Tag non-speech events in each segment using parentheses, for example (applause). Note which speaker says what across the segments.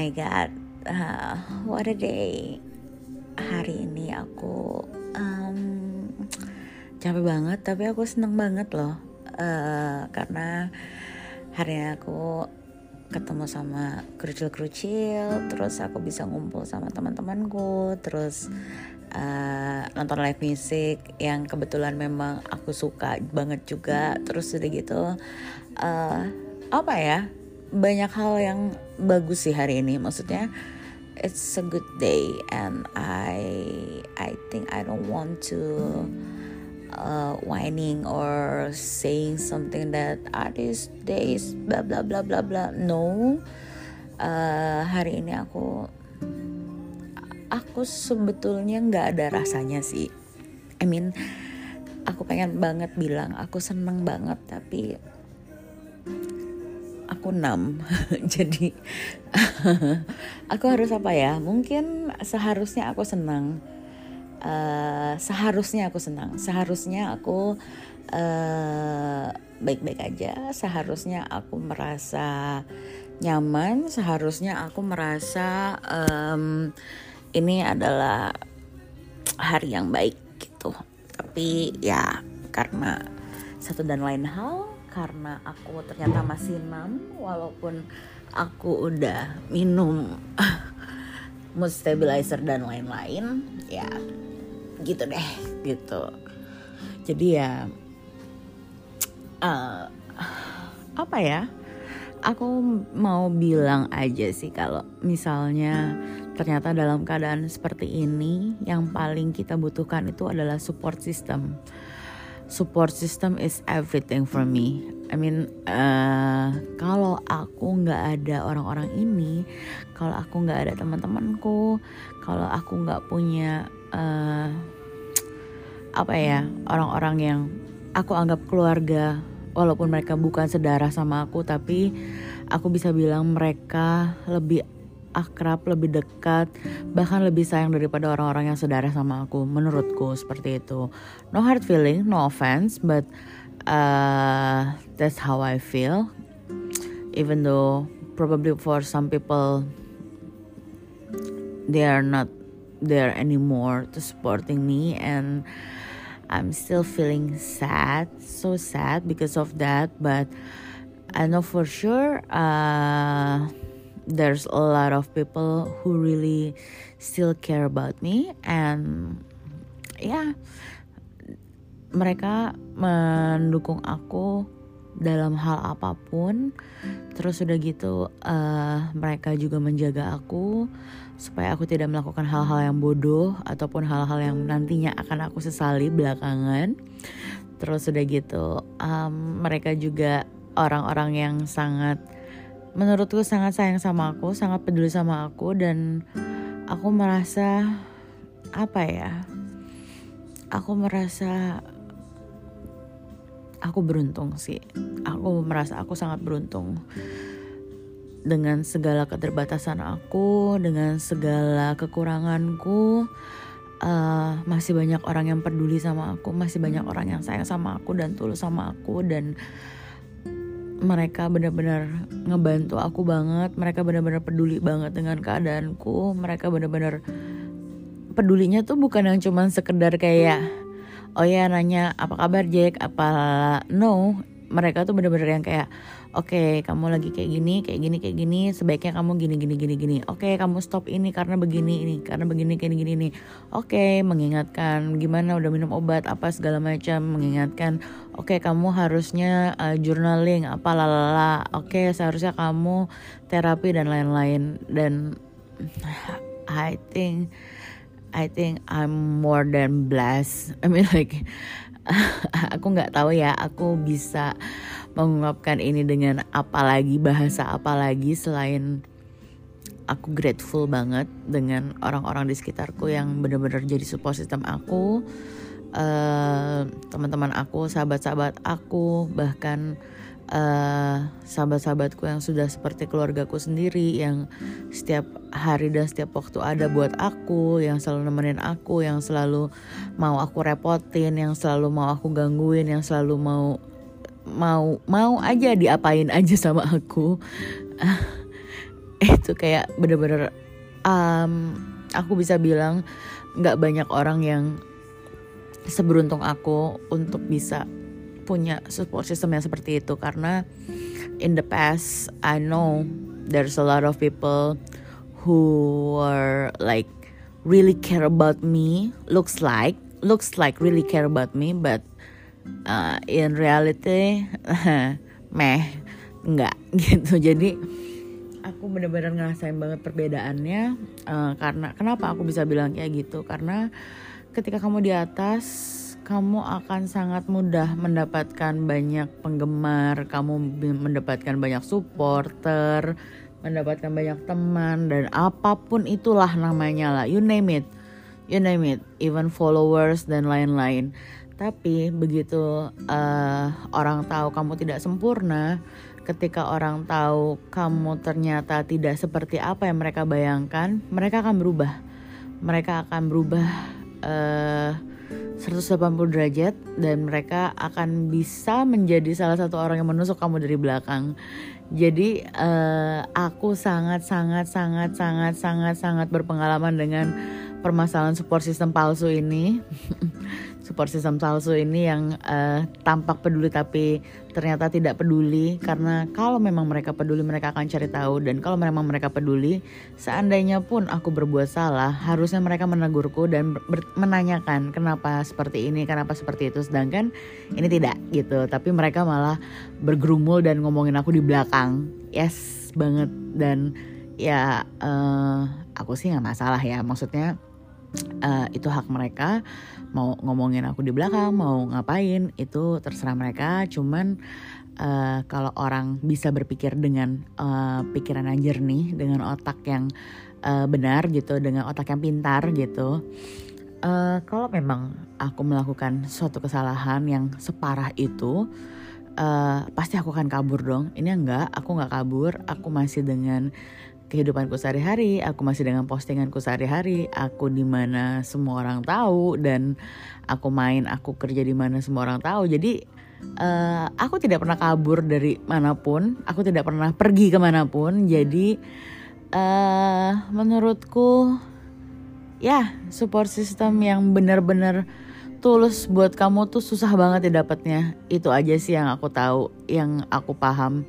Speaker 1: my god, uh, what a day. Hari ini aku um, capek banget, tapi aku seneng banget loh. Uh, karena hari ini aku ketemu sama kerucil-kerucil, terus aku bisa ngumpul sama teman-temanku, terus uh, nonton live music yang kebetulan memang aku suka banget juga, terus udah gitu uh, apa ya banyak hal yang bagus sih hari ini. Maksudnya it's a good day and I I think I don't want to uh, whining or saying something that ah this days blah blah blah blah blah. No. Uh, hari ini aku aku sebetulnya nggak ada rasanya sih. I mean aku pengen banget bilang aku seneng banget tapi aku enam. (laughs) Jadi (laughs) aku harus apa ya? Mungkin seharusnya aku senang. Uh, seharusnya aku senang. Seharusnya aku uh, baik-baik aja. Seharusnya aku merasa nyaman. Seharusnya aku merasa um, ini adalah hari yang baik gitu. Tapi ya karena satu dan lain hal karena aku ternyata masih enam walaupun aku udah minum (laughs) mood stabilizer dan lain-lain ya gitu deh gitu. Jadi ya uh, apa ya aku mau bilang aja sih kalau misalnya ternyata dalam keadaan seperti ini yang paling kita butuhkan itu adalah support system support system is everything for me. I mean, uh, kalau aku nggak ada orang-orang ini, kalau aku nggak ada teman-temanku, kalau aku nggak punya uh, apa ya orang-orang yang aku anggap keluarga, walaupun mereka bukan sedarah sama aku, tapi aku bisa bilang mereka lebih akrab, lebih dekat, bahkan lebih sayang daripada orang-orang yang saudara sama aku. Menurutku seperti itu. No hard feeling, no offense, but uh, that's how I feel. Even though probably for some people they are not there anymore to supporting me and I'm still feeling sad, so sad because of that, but I know for sure uh there's a lot of people who really still care about me and ya yeah, mereka mendukung aku dalam hal apa pun. Terus udah gitu uh, mereka juga menjaga aku supaya aku tidak melakukan hal-hal yang bodoh ataupun hal-hal yang nantinya akan aku sesali belakangan. Terus udah gitu um, mereka juga orang-orang yang sangat menurutku sangat sayang sama aku, sangat peduli sama aku dan aku merasa apa ya? Aku merasa aku beruntung sih. Aku merasa aku sangat beruntung dengan segala keterbatasan aku, dengan segala kekuranganku. Uh, masih banyak orang yang peduli sama aku, masih banyak orang yang sayang sama aku dan tulus sama aku dan mereka benar-benar ngebantu aku banget mereka benar-benar peduli banget dengan keadaanku mereka benar-benar pedulinya tuh bukan yang cuman sekedar kayak oh ya nanya apa kabar Jack? Apa no? Mereka tuh bener-bener yang kayak oke okay, kamu lagi kayak gini kayak gini kayak gini sebaiknya kamu gini gini gini gini. Oke okay, kamu stop ini karena begini ini karena begini kayak gini ini oke okay, mengingatkan gimana udah minum obat apa segala macam? Mengingatkan oke okay, kamu harusnya uh, journaling apa lalala oke okay, seharusnya kamu terapi dan lain-lain. Dan (sighs) I think I think I'm more than blessed. I mean like (laughs) aku nggak tahu ya aku bisa mengungkapkan ini dengan apa lagi bahasa apa lagi selain aku grateful banget dengan orang-orang di sekitarku yang benar-benar jadi support system aku uh, teman-teman aku sahabat-sahabat aku bahkan uh, sahabat-sahabatku yang sudah seperti keluargaku sendiri yang setiap hari dan setiap waktu ada buat aku yang selalu nemenin aku yang selalu mau aku repotin yang selalu mau aku gangguin yang selalu mau mau mau aja diapain aja sama aku. (laughs) Itu kayak bener-bener um, aku bisa bilang nggak banyak orang yang seberuntung aku untuk bisa punya support system yang seperti itu. Karena in the past I know there's a lot of people who are like really care about me. Looks like looks like really care about me but uh, in reality (laughs) meh nggak (laughs) gitu. Jadi aku bener-bener ngerasain banget perbedaannya uh, karena kenapa aku bisa bilang kayak gitu? Karena ketika kamu di atas kamu akan sangat mudah mendapatkan banyak penggemar, kamu mendapatkan banyak supporter, mendapatkan banyak teman dan apa pun itulah namanya lah, you name it, you name it, even followers dan lain-lain. Tapi begitu uh, orang tahu kamu tidak sempurna, ketika orang tahu kamu ternyata tidak seperti apa yang mereka bayangkan, mereka akan berubah. Mereka akan berubah uh, 180 derajat dan mereka akan bisa menjadi salah satu orang yang menusuk kamu dari belakang. Jadi uh, aku sangat sangat sangat sangat sangat sangat berpengalaman dengan permasalahan support system palsu ini. (laughs) support system palsu ini yang uh, tampak peduli tapi ternyata tidak peduli. Karena kalau memang mereka peduli mereka akan cari tahu. Dan kalau memang mereka peduli seandainya pun aku berbuat salah harusnya mereka menegurku dan menanyakan kenapa seperti ini? Kenapa seperti itu? Sedangkan ini tidak gitu. Tapi mereka malah bergerumul dan ngomongin aku di belakang. Yes banget. Dan ya uh, aku sih nggak masalah ya. Maksudnya uh, itu hak mereka. Mau ngomongin aku di belakang mau ngapain itu terserah mereka. Cuman uh, kalau orang bisa berpikir dengan uh, pikiran yang jernih dengan otak yang uh, benar gitu dengan otak yang pintar gitu uh, kalau memang aku melakukan suatu kesalahan yang separah itu uh, pasti aku akan kabur dong. Ini enggak aku nggak kabur. Aku masih dengan kehidupanku sehari-hari, aku masih dengan postinganku sehari-hari, aku di mana semua orang tahu dan aku main, aku kerja di mana semua orang tahu. Jadi uh, aku tidak pernah kabur dari mana pun, aku tidak pernah pergi ke mana pun. Jadi uh, menurutku ya support system yang benar-benar tulus buat kamu tuh susah banget didapatnya. Itu aja sih yang aku tahu, yang aku paham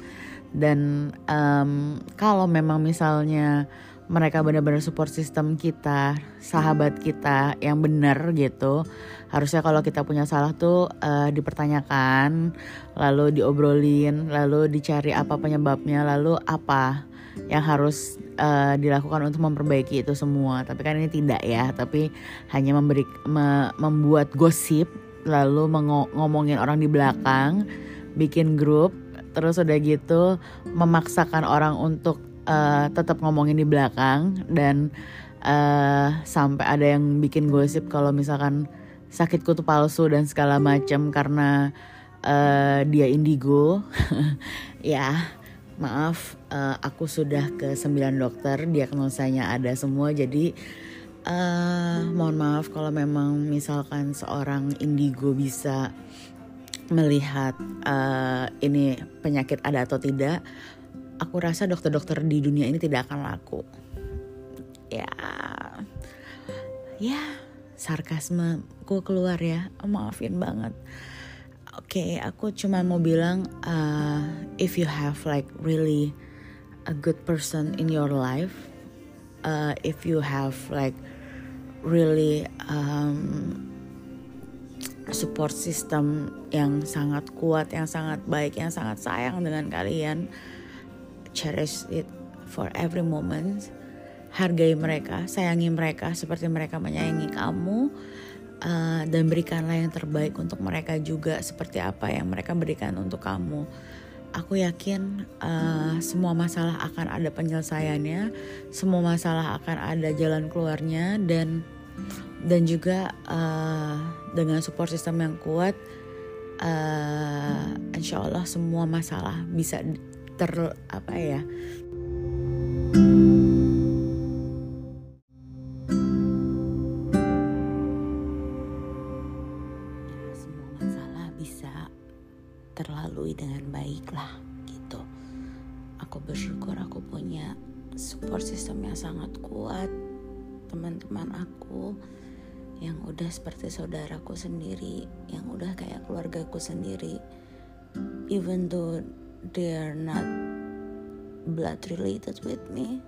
Speaker 1: dan um, kalau memang misalnya mereka benar-benar support system kita, sahabat kita yang benar gitu. Harusnya kalau kita punya salah tuh uh, dipertanyakan, lalu diobrolin, lalu dicari apa penyebabnya, lalu apa yang harus uh, dilakukan untuk memperbaiki itu semua. Tapi kan ini tidak ya, tapi hanya memberi me, membuat gosip, lalu ngomongin orang di belakang, bikin grup terus udah gitu memaksakan orang untuk uh, tetap ngomongin di belakang dan uh, sampai ada yang bikin gosip kalau misalkan sakitku tuh palsu dan segala macam karena uh, dia indigo. (laughs) Ya maaf uh, aku sudah ke 9 dokter diagnosanya ada semua jadi uh, mohon maaf kalau memang misalkan seorang indigo bisa melihat uh, ini penyakit ada atau tidak, aku rasa dokter-dokter di dunia ini tidak akan laku. Ya, ya sarkasme ku keluar ya, maafin banget. Oke, okay, aku cuma mau bilang, uh, if you have like really a good person in your life, uh, if you have like really um, support system yang sangat kuat, yang sangat baik, yang sangat sayang dengan kalian. Cherish it for every moment. Hargai mereka, sayangi mereka seperti mereka menyayangi kamu. Uh, dan berikanlah yang terbaik untuk mereka juga seperti apa yang mereka berikan untuk kamu. Aku yakin uh, semua masalah akan ada penyelesaiannya, semua masalah akan ada jalan keluarnya dan dan juga uh, dengan support system yang kuat uh, insya Allah semua masalah bisa ter apa ya? Dengan baik lah gitu. Aku bersyukur aku punya support system yang sangat kuat teman-teman aku yang udah seperti saudaraku sendiri yang udah kayak keluargaku sendiri. Even though they are not blood related with me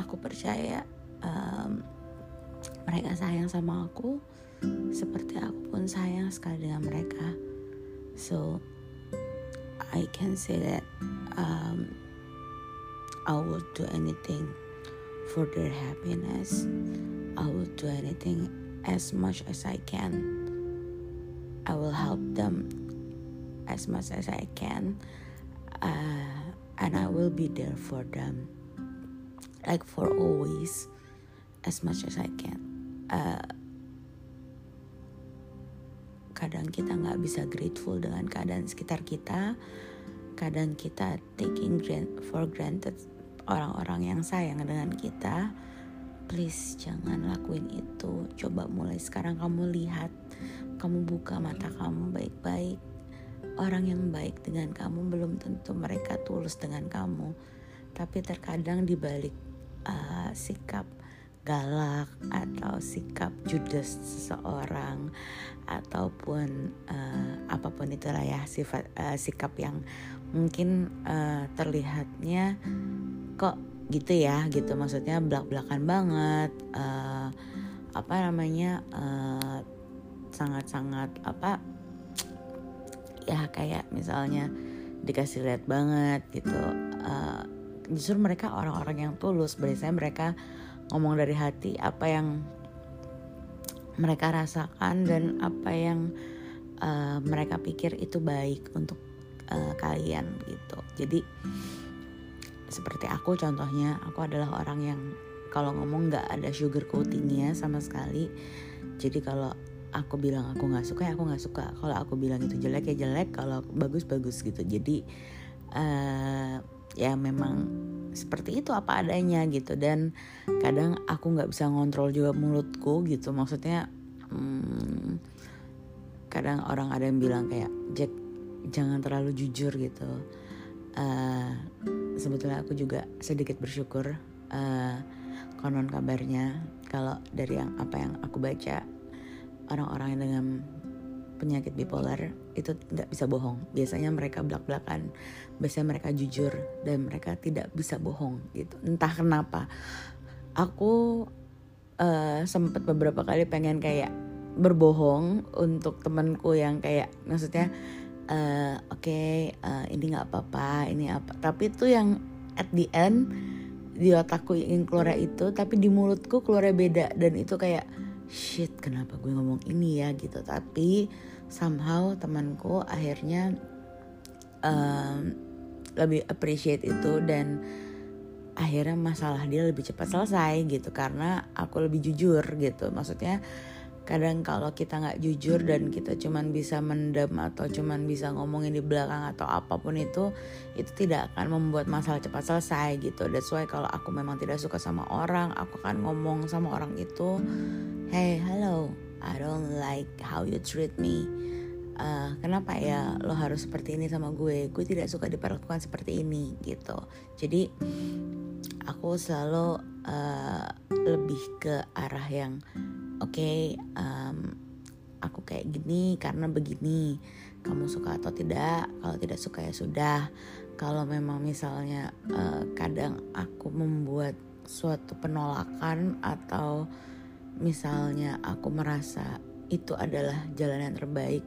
Speaker 1: aku percaya um, mereka sayang sama aku seperti aku pun sayang sekali dengan mereka. So I can say that um, I will do anything for their happiness. I will do anything as much as I can. I will help them as much as I can, uh, and I will be there for them, like for always, as much as I can. Uh, kadang kita nggak bisa grateful dengan keadaan sekitar kita kadang kita taking for granted orang-orang yang sayang dengan kita please jangan lakuin itu. Coba mulai sekarang kamu lihat kamu buka mata kamu baik-baik. Orang yang baik dengan kamu belum tentu mereka tulus dengan kamu. Tapi terkadang dibalik uh, sikap galak atau sikap judes seseorang ataupun uh, apa pun itulah ya sifat uh, sikap yang mungkin uh, terlihatnya kok gitu ya gitu. Maksudnya belak belakan banget uh, apa namanya uh, sangat sangat apa ya kayak misalnya dikasih lihat banget gitu. Uh, justru mereka orang-orang yang tulus. Biasanya mereka ngomong dari hati apa yang mereka rasakan dan apa yang uh, mereka pikir itu baik untuk uh, kalian gitu. Jadi seperti aku contohnya aku adalah orang yang kalau ngomong nggak ada sugar coatingnya sama sekali. Jadi kalau aku bilang aku nggak suka ya aku nggak suka. Kalau aku bilang itu jelek ya jelek. Kalau bagus bagus gitu. Jadi uh, ya memang seperti itu apa adanya gitu. Dan kadang aku nggak bisa ngontrol juga mulutku gitu. Maksudnya hmm, kadang orang ada yang bilang kayak Jack jangan terlalu jujur gitu. Uh, sebetulnya aku juga sedikit bersyukur uh, konon kabarnya kalau dari yang apa yang aku baca orang-orang yang dengan penyakit bipolar itu nggak bisa bohong. Biasanya mereka belak-belakan, biasanya mereka jujur dan mereka tidak bisa bohong gitu. Entah kenapa. Aku uh, sempet beberapa kali pengen kayak berbohong untuk temanku yang kayak maksudnya uh, oke okay, uh, eh, ini nggak apa-apa ini apa tapi itu yang at the end di otakku ingin keluar itu tapi di mulutku keluarnya beda. Dan itu kayak shit kenapa gue ngomong ini ya? Gitu. Tapi somehow temanku akhirnya um, lebih appreciate itu. Dan akhirnya masalah dia lebih cepat selesai gitu. Karena aku lebih jujur gitu. Maksudnya kadang kalau kita nggak jujur dan kita cuman bisa mendem atau cuman bisa ngomongin di belakang atau apa pun itu itu tidak akan membuat masalah cepat selesai gitu that's why kalau aku memang tidak suka sama orang aku akan ngomong sama orang itu hey hello I don't like how you treat me. Uh, kenapa ya lo harus seperti ini sama gue? Gue tidak suka diperlakukan seperti ini gitu. Jadi aku selalu uh, lebih ke arah yang oke, okay, um, aku kayak gini karena begini. Kamu suka atau tidak? Kalau tidak suka ya sudah. Kalau memang misalnya uh, kadang aku membuat suatu penolakan atau misalnya aku merasa itu adalah jalan yang terbaik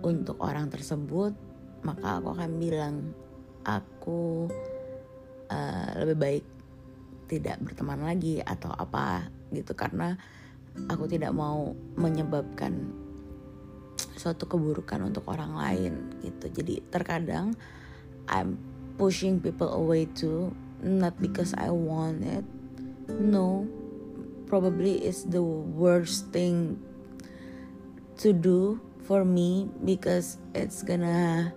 Speaker 1: untuk orang tersebut, maka aku akan bilang aku uh, lebih baik tidak berteman lagi atau apa gitu karena aku tidak mau menyebabkan suatu keburukan untuk orang lain gitu. Jadi terkadang I'm pushing people away too not because I want it. No, probably is the worst thing to do for me because it's gonna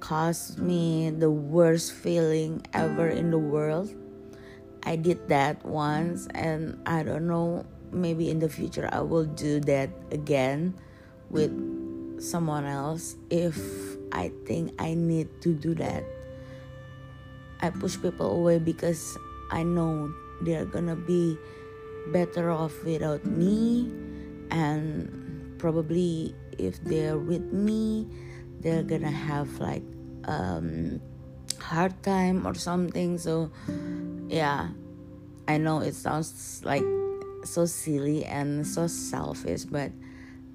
Speaker 1: cause me the worst feeling ever in the world. I did that once, and I don't know, maybe in the future I will do that again with someone else if I think I need to do that. I push people away because I know they're gonna be better off without me and probably if they're with me they're gonna have like um hard time or something so yeah i know it sounds like so silly and so selfish but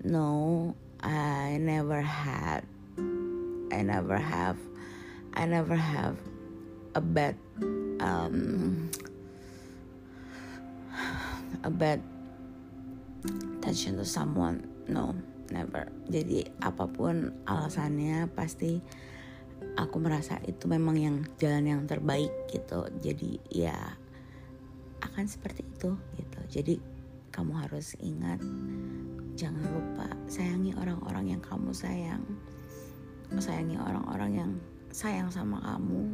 Speaker 1: no i never had i never have i never have a bad um a bad attention to someone. No never. Jadi apa pun alasannya pasti aku merasa itu memang yang jalan yang terbaik gitu. Jadi ya akan seperti itu gitu jadi kamu harus ingat jangan lupa sayangi orang-orang yang kamu sayang. Sayangi orang-orang yang sayang sama kamu.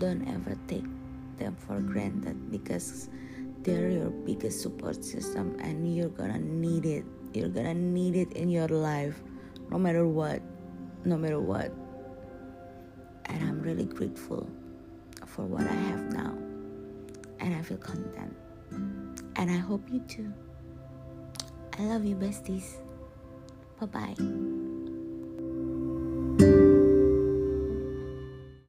Speaker 1: Don't ever take them for granted because they're your biggest support system and you're gonna need it. You're gonna need it in your life no matter what no matter what. And i'm really grateful for what i have now. And i feel content and i hope you too. I love you besties. Bye bye